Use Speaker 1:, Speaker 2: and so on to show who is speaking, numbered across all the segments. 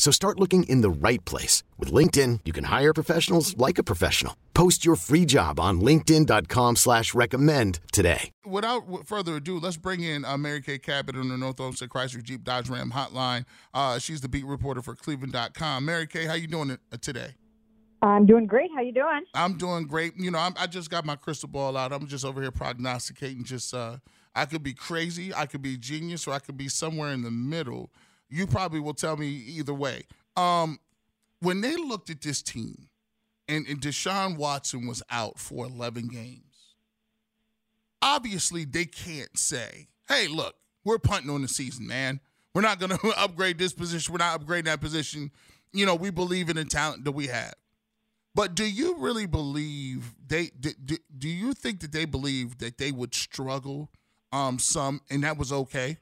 Speaker 1: So start looking in the right place. With LinkedIn, you can hire professionals like a professional. Post your free job on linkedin.com slash recommend today.
Speaker 2: Without further ado, let's bring in uh, Mary Kay Cabot on the North Olmsted Chrysler Jeep Dodge Ram hotline. Uh, she's the beat reporter for Cleveland.com. Mary Kay, how you doing uh, today?
Speaker 3: I'm doing great. How you doing?
Speaker 2: I'm doing great. You know, I'm, i just got my crystal ball out. I'm just over here prognosticating. Just uh, I could be crazy, I could be genius, or I could be somewhere in the middle you probably will tell me either way. Um, when they looked at this team, and, and Deshaun Watson was out for 11 games, obviously they can't say, hey, look, we're punting on the season, man. We're not going to upgrade this position. We're not upgrading that position. You know, we believe in the talent that we have. But do you really believe they do, do, do you think that they believe that they would struggle um some and that was okay?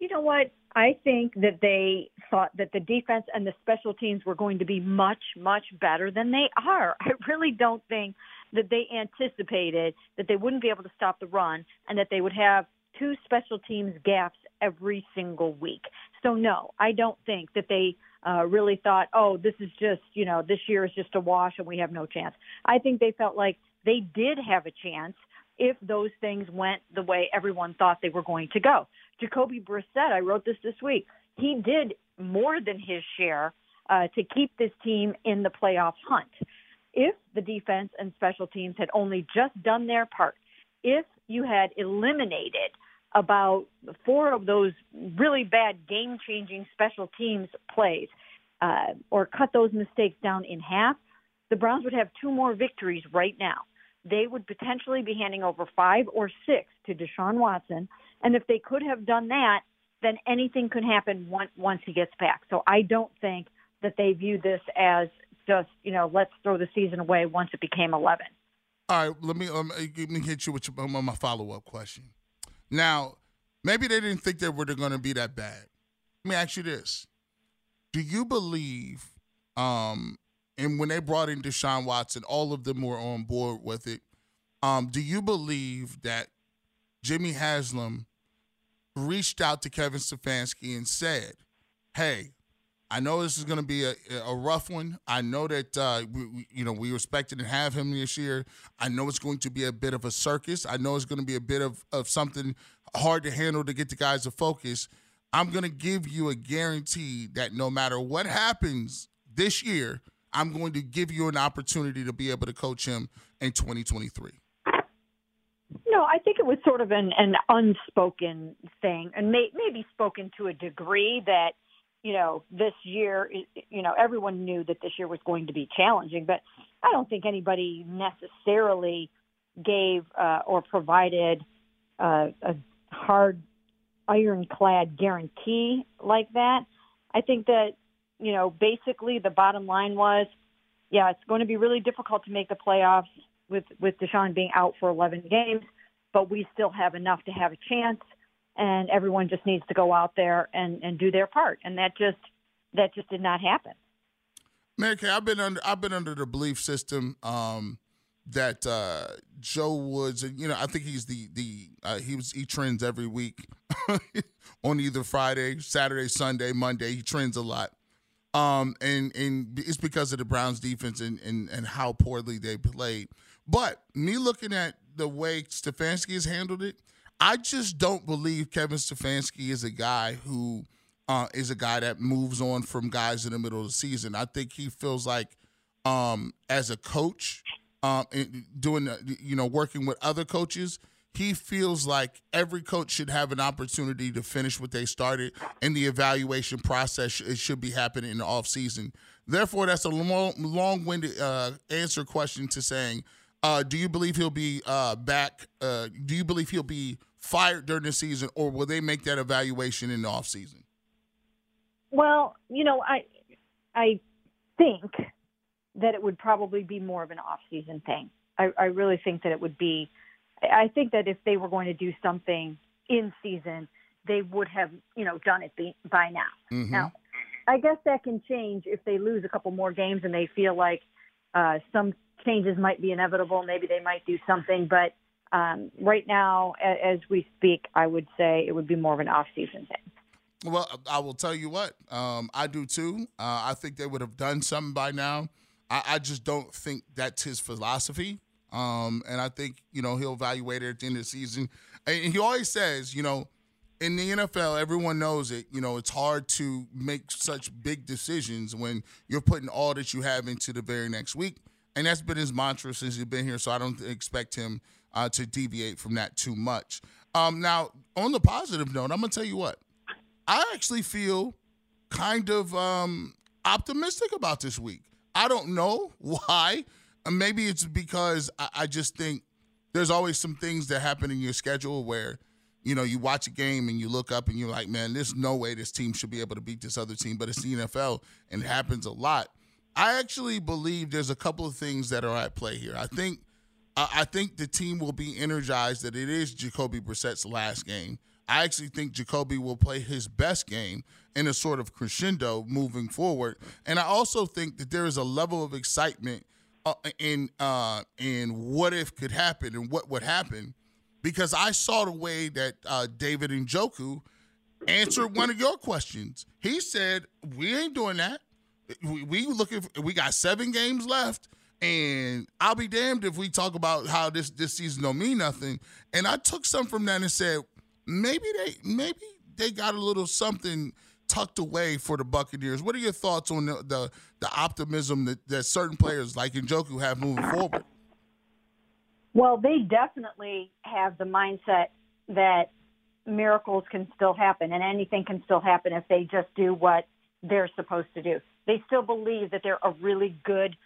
Speaker 3: You know what? I think that they thought that the defense and the special teams were going to be much, much better than they are. I really don't think that they anticipated that they wouldn't be able to stop the run and that they would have two special teams gaps every single week. So no, I don't think that they uh, really thought, oh, this is just, you know, this year is just a wash and we have no chance. I think they felt like they did have a chance if those things went the way everyone thought they were going to go. Jacoby Brissett, I wrote this this week, he did more than his share uh, to keep this team in the playoff hunt. If the defense and special teams had only just done their part, if you had eliminated about four of those really bad game changing special teams plays uh, or cut those mistakes down in half, the Browns would have two more victories right now they would potentially be handing over five or six to Deshaun Watson. And if they could have done that, then anything could happen once, once he gets back. So I don't think that they view this as just, you know, let's throw the season away once it became 11.
Speaker 2: All right, let me um, let me hit you with your, my follow up question. Now, maybe they didn't think they were going to be that bad. Let me ask you this: Do you believe um, and when they brought in Deshaun Watson, all of them were on board with it. Um, do you believe that Jimmy Haslam reached out to Kevin Stefanski and said, "Hey, I know this is going to be a, a rough one. I know that uh, we, you know we respected and have him this year. I know it's going to be a bit of a circus. I know it's going to be a bit of, of something hard to handle to get the guys to focus. I'm going to give you a guarantee that no matter what happens this year, I'm going to give you an opportunity to be able to coach him in 2023?
Speaker 3: No, I think it was sort of an, an unspoken thing, and may, maybe spoken to a degree that, you know, this year, you know, everyone knew that this year was going to be challenging, but I don't think anybody necessarily gave uh, or provided uh, a hard, ironclad guarantee like that. I think that you know, basically the bottom line was, yeah, it's going to be really difficult to make the playoffs with with Deshaun being out for 11 games, but we still have enough to have a chance, and everyone just needs to go out there and and do their part, and that just that just did not happen.
Speaker 2: Mary Kay, I've been under I've been under the belief system um, that uh, Joe Woods, and you know, I think he's the the uh, he was he trends every week on either Friday, Saturday, Sunday, Monday. He trends a lot. Um, and and it's because of the Browns defense and, and, and how poorly they played. But me looking at the way Stefanski has handled it, I just don't believe Kevin Stefanski is a guy who uh, is a guy that moves on from guys in the middle of the season. I think he feels like, um, as a coach, um, doing you know working with other coaches, he feels like every coach should have an opportunity to finish what they started, and the evaluation process it should be happening in the off season. Therefore, that's a long, long-winded uh, answer question to saying, uh, do you believe he'll be uh, back? Uh, do you believe he'll be fired during the season, or will they make that evaluation in the off season?
Speaker 3: Well, you know, I I think that it would probably be more of an off season thing. I, I really think that it would be I think that if they were going to do something in season, they would have, you know, done it by now. Mm-hmm. Now, I guess that can change if they lose a couple more games and they feel like uh, some changes might be inevitable. Maybe they might do something, but um, right now, as we speak, I would say it would be more of an off-season thing.
Speaker 2: Well, I will tell you what, um, I do too. Uh, I think they would have done something by now. I, I just don't think that's his philosophy. Um, and I think, you know, he'll evaluate it at the end of the season. And he always says, you know, in the NFL, everyone knows it. You know, it's hard to make such big decisions when you're putting all that you have into the very next week. And that's been his mantra since he's been here. So I don't expect him uh, to deviate from that too much. Um, now, on the positive note, I'm going to tell you what. I actually feel kind of um, optimistic about this week. I don't know why maybe it's because I, I just think there's always some things that happen in your schedule where you know, you watch a game and you look up and you're like, man, there's no way this team should be able to beat this other team, but it's the NFL and it happens a lot. I actually believe there's a couple of things that are at play here. I think I think the team will be energized that it is Jacoby Brissett's last game. I actually think Jacoby will play his best game in a sort of crescendo moving forward. And I also think that there is a level of excitement uh, in uh, in what if could happen and what would happen because I saw the way that uh, David Njoku answered one of your questions. He said, "We ain't doing that. We, we looking. For, we got seven games left." And I'll be damned if we talk about how this this season don't mean nothing. And I took some from that and said, maybe they maybe they got a little something tucked away for the Buccaneers. What are your thoughts on the the, the optimism that, that certain players like Njoku have moving forward?
Speaker 3: Well, they definitely have the mindset that miracles can still happen and anything can still happen if they just do what they're supposed to do. They still believe that they're a really good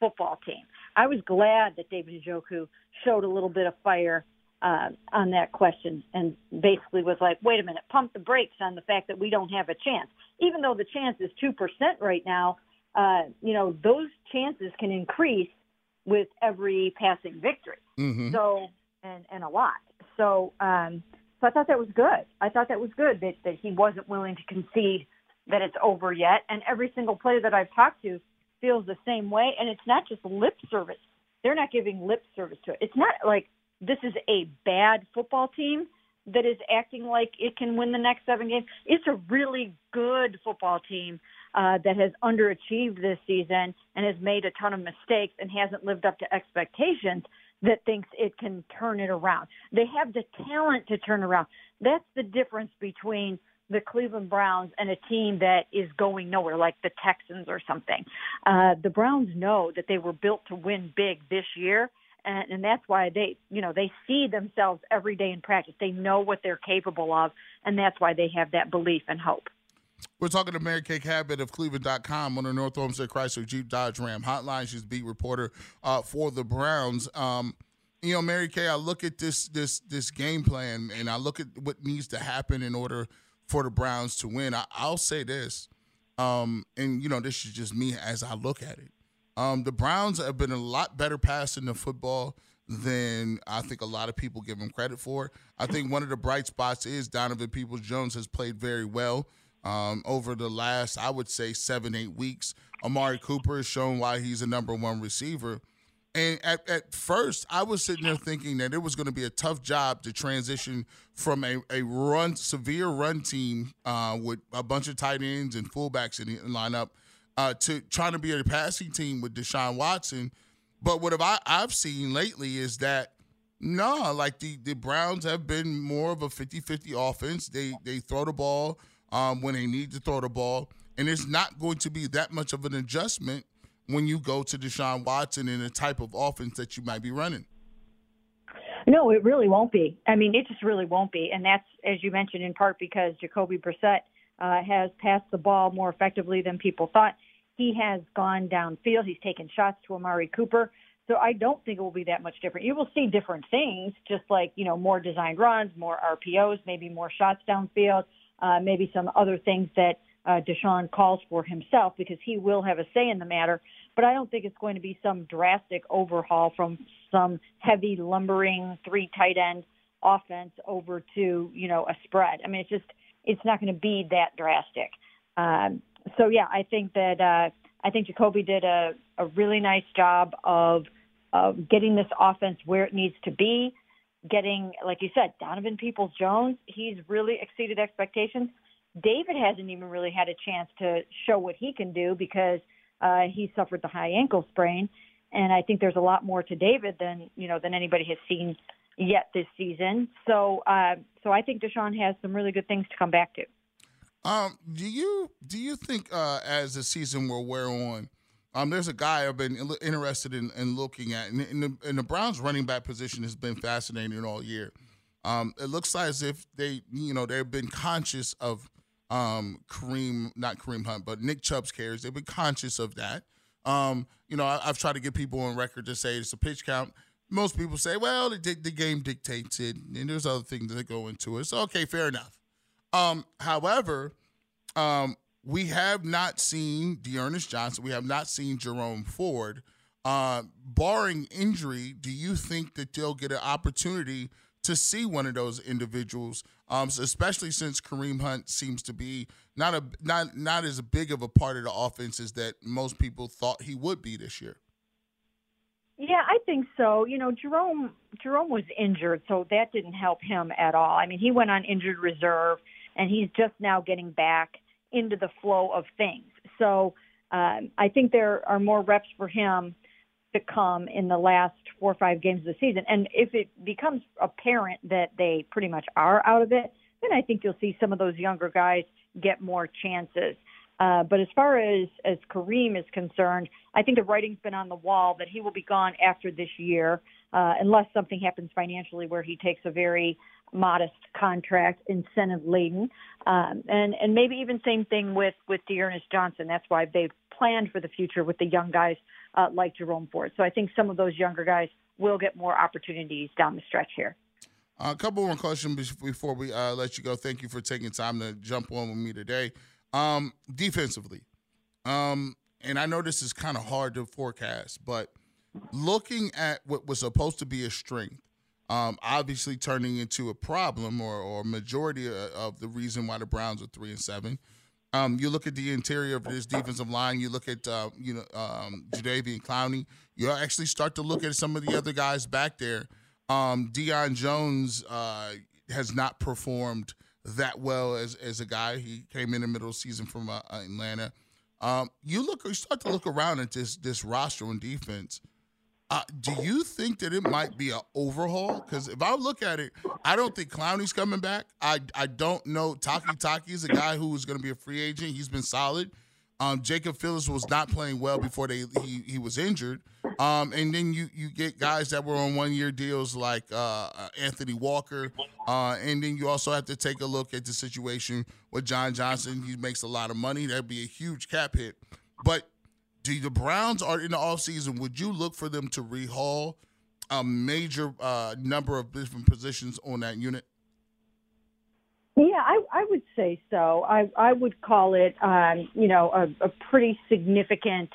Speaker 3: football team. I was glad that David Njoku showed a little bit of fire uh, on that question and basically was like, wait a minute, pump the brakes on the fact that we don't have a chance. Even though the chance is 2% right now, uh, you know, those chances can increase with every passing victory. Mm-hmm. So, and, and a lot. So, um, so I thought that was good. I thought that was good that, that he wasn't willing to concede that it's over yet. And every single player that I've talked to feels the same way. And it's not just lip service. They're not giving lip service to it. It's not like this is a bad football team that is acting like it can win the next seven games. It's a really good football team uh, that has underachieved this season and has made a ton of mistakes and hasn't lived up to expectations that thinks it can turn it around. They have the talent to turn around. That's the difference between the Cleveland Browns and a team that is going nowhere, like the Texans or something. Uh, the Browns know that they were built to win big this year, and, and that's why they, you know, they see themselves every day in practice. They know what they're capable of, and that's why they have that belief and hope.
Speaker 2: We're talking to Mary Kay Cabot of Cleveland.com on the North Olmsted Chrysler Jeep Dodge Ram hotline. She's beat reporter uh, for the Browns. Um, you know, Mary Kay, I look at this this this game plan and I look at what needs to happen in order for the Browns to win. I, will say this, um, and you know, this is just me as I look at it. Um, the Browns have been a lot better passing the football than I think a lot of people give them credit for. I think one of the bright spots is Donovan Peoples Jones has played very well um, over the last, I would say, seven, eight weeks. Amari Cooper has shown why he's a number one receiver. And at, at first, I was sitting there thinking that it was going to be a tough job to transition from a, a run, severe run team uh, with a bunch of tight ends and fullbacks in the lineup uh, to trying to be a passing team with Deshaun Watson. But what have I, I've seen lately is that no, like the, the Browns have been more of a 50 50 offense. They they throw the ball um, when they need to throw the ball, and it's not going to be that much of an adjustment when you go to Deshaun Watson in the type of offense that you might be running.
Speaker 3: No, it really won't be. I mean, it just really won't be, and that's as you mentioned in part because Jacoby Brissett uh, has passed the ball more effectively than people thought. He has gone downfield. He's taken shots to Amari Cooper. So I don't think it will be that much different. You will see different things, just like you know more designed runs, more RPOs, maybe more shots downfield, uh, maybe some other things that uh, Deshaun calls for himself because he will have a say in the matter. But I don't think it's going to be some drastic overhaul from some heavy lumbering three tight end offense over to you know a spread. I mean, it's just it's not going to be that drastic. Um, so yeah, I think that uh, I think Jacoby did a, a really nice job of of getting this offense where it needs to be. Getting, like you said, Donovan Peoples Jones, he's really exceeded expectations. David hasn't even really had a chance to show what he can do because uh, he suffered the high ankle sprain, and I think there's a lot more to David than you know than anybody has seen yet this season. So, uh, so I think Deshaun has some really good things to come back to.
Speaker 2: Um, do you do you think uh, as the season will wear on, um, there's a guy I've been interested in, in looking at, and, and, the, and the Browns running back position has been fascinating all year. Um, it looks like as if they, you know, they've been conscious of um, Kareem, not Kareem Hunt, but Nick Chubb's carries. They've been conscious of that. Um, you know, I, have tried to get people on record to say it's a pitch count. Most people say, well, the, the game dictates it, and there's other things that go into it. So, okay, fair enough. Um, however, um, we have not seen D'Ernest Johnson. We have not seen Jerome Ford. Uh, barring injury, do you think that they'll get an opportunity to see one of those individuals, um, so especially since Kareem Hunt seems to be not a not not as big of a part of the offense as that most people thought he would be this year?
Speaker 3: Yeah, I think so. You know, Jerome Jerome was injured, so that didn't help him at all. I mean, he went on injured reserve, and he's just now getting back into the flow of things. So um, I think there are more reps for him to come in the last four or five games of the season. And if it becomes apparent that they pretty much are out of it, then I think you'll see some of those younger guys get more chances. Uh, but as far as as Kareem is concerned, I think the writing's been on the wall that he will be gone after this year, uh, unless something happens financially where he takes a very modest contract, incentive laden, um, and and maybe even same thing with with D'Ernest Johnson. That's why they've planned for the future with the young guys uh, like Jerome Ford. So I think some of those younger guys will get more opportunities down the stretch here.
Speaker 2: Uh, a couple more questions before we uh, let you go. Thank you for taking time to jump on with me today. Um, defensively, um, and I know this is kind of hard to forecast, but looking at what was supposed to be a strength, um, obviously turning into a problem or, or majority of the reason why the Browns are three and seven. Um, you look at the interior of this defensive line. You look at uh, you know um, Jadeveon Clowney. You actually start to look at some of the other guys back there. Um, Deion Jones uh, has not performed that well as as a guy. He came in the middle of the season from uh, Atlanta. Um, you look, you start to look around at this this roster on defense. Uh, do you think that it might be an overhaul? Because if I look at it, I don't think Clowney's coming back. I I don't know. Takitaki is a guy who is going to be a free agent. He's been solid. Um, Jacob Phillips was not playing well before they he, he was injured. Um, and then you you get guys that were on one year deals like uh, uh, Anthony Walker. Uh, and then you also have to take a look at the situation with John Johnson. He makes a lot of money. That'd be a huge cap hit. But do the Browns are in the offseason, would you look for them to rehaul a major uh, number of different positions on that unit?
Speaker 3: Yeah, I, I would say so. I, I would call it, um, you know, a, a pretty significant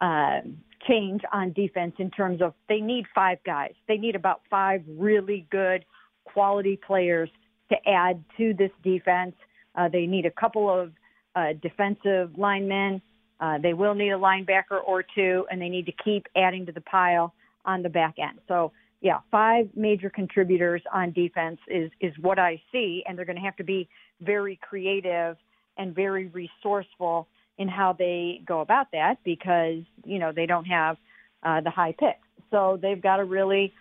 Speaker 3: uh, change on defense in terms of they need five guys. They need about five really good quality players to add to this defense. Uh, they need a couple of uh, defensive linemen uh, they will need a linebacker or two, and they need to keep adding to the pile on the back end. So, yeah, five major contributors on defense is is what I see, and they're going to have to be very creative and very resourceful in how they go about that because you know they don't have uh, the high picks. So they've got to really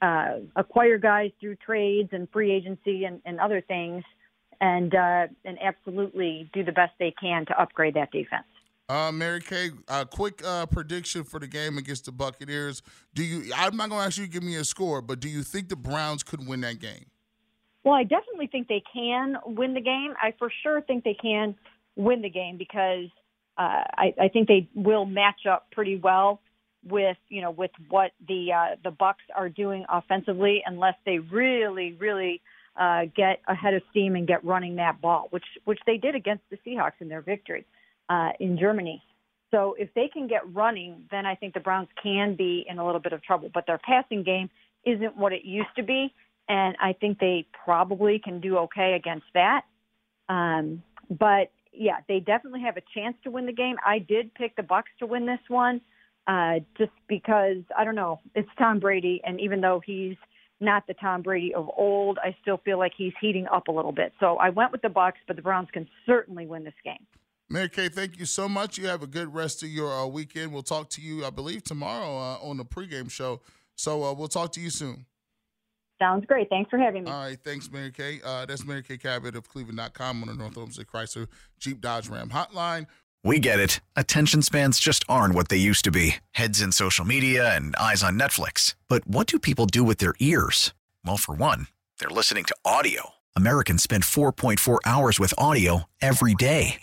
Speaker 3: uh, acquire guys through trades and free agency and, and other things and uh, and absolutely do the best they can to upgrade that defense.
Speaker 2: Uh, Mary Kay, a quick uh, prediction for the game against the Buccaneers. Do you? I'm not going to ask you to give me a score, but do you think the Browns could win that game?
Speaker 3: Well, I definitely think they can win the game. I for sure think they can win the game because uh, I, I think they will match up pretty well with you know with what the uh, the Bucks are doing offensively, unless they really really uh, get ahead of steam and get running that ball, which which they did against the Seahawks in their victory uh, in Germany. So if they can get running, then I think the Browns can be in a little bit of trouble. But their passing game isn't what it used to be, and I think they probably can do okay against that. Um, but yeah, they definitely have a chance to win the game. I did pick the Bucks to win this one, uh, just because I don't know. It's Tom Brady, and even though he's not the Tom Brady of old, I still feel like he's heating up a little bit. So I went with the Bucks, but the Browns can certainly win this game.
Speaker 2: Mary Kay, thank you so much. You have a good rest of your uh, weekend. We'll talk to you, I believe, tomorrow uh, on the pregame show. So uh, we'll talk to you soon.
Speaker 3: Sounds great. Thanks for having me.
Speaker 2: All right. Thanks, Mary Kay. Uh, that's Mary Kay Cabot of Cleveland.com on the North Olmsted Chrysler Jeep Dodge Ram hotline.
Speaker 4: We get it. Attention spans just aren't what they used to be heads in social media and eyes on Netflix. But what do people do with their ears? Well, for one, they're listening to audio. Americans spend 4.4 hours with audio every day.